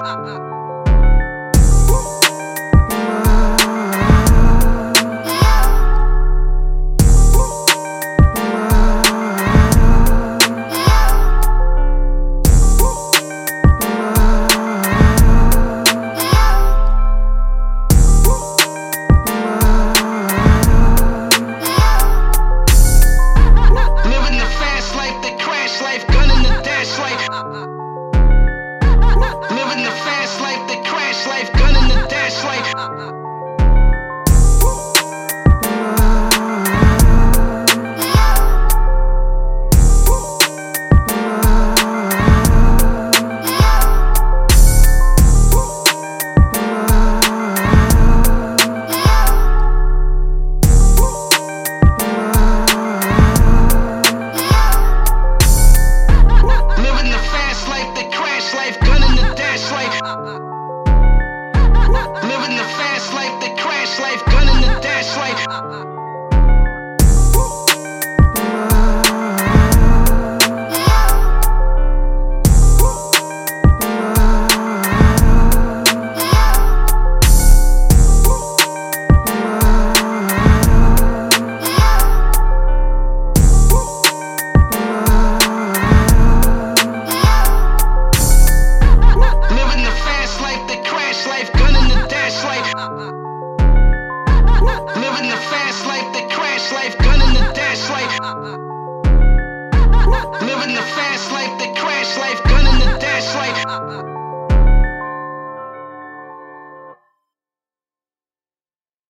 ha ha ha Living the fast life, the crash life, gun in the dash life.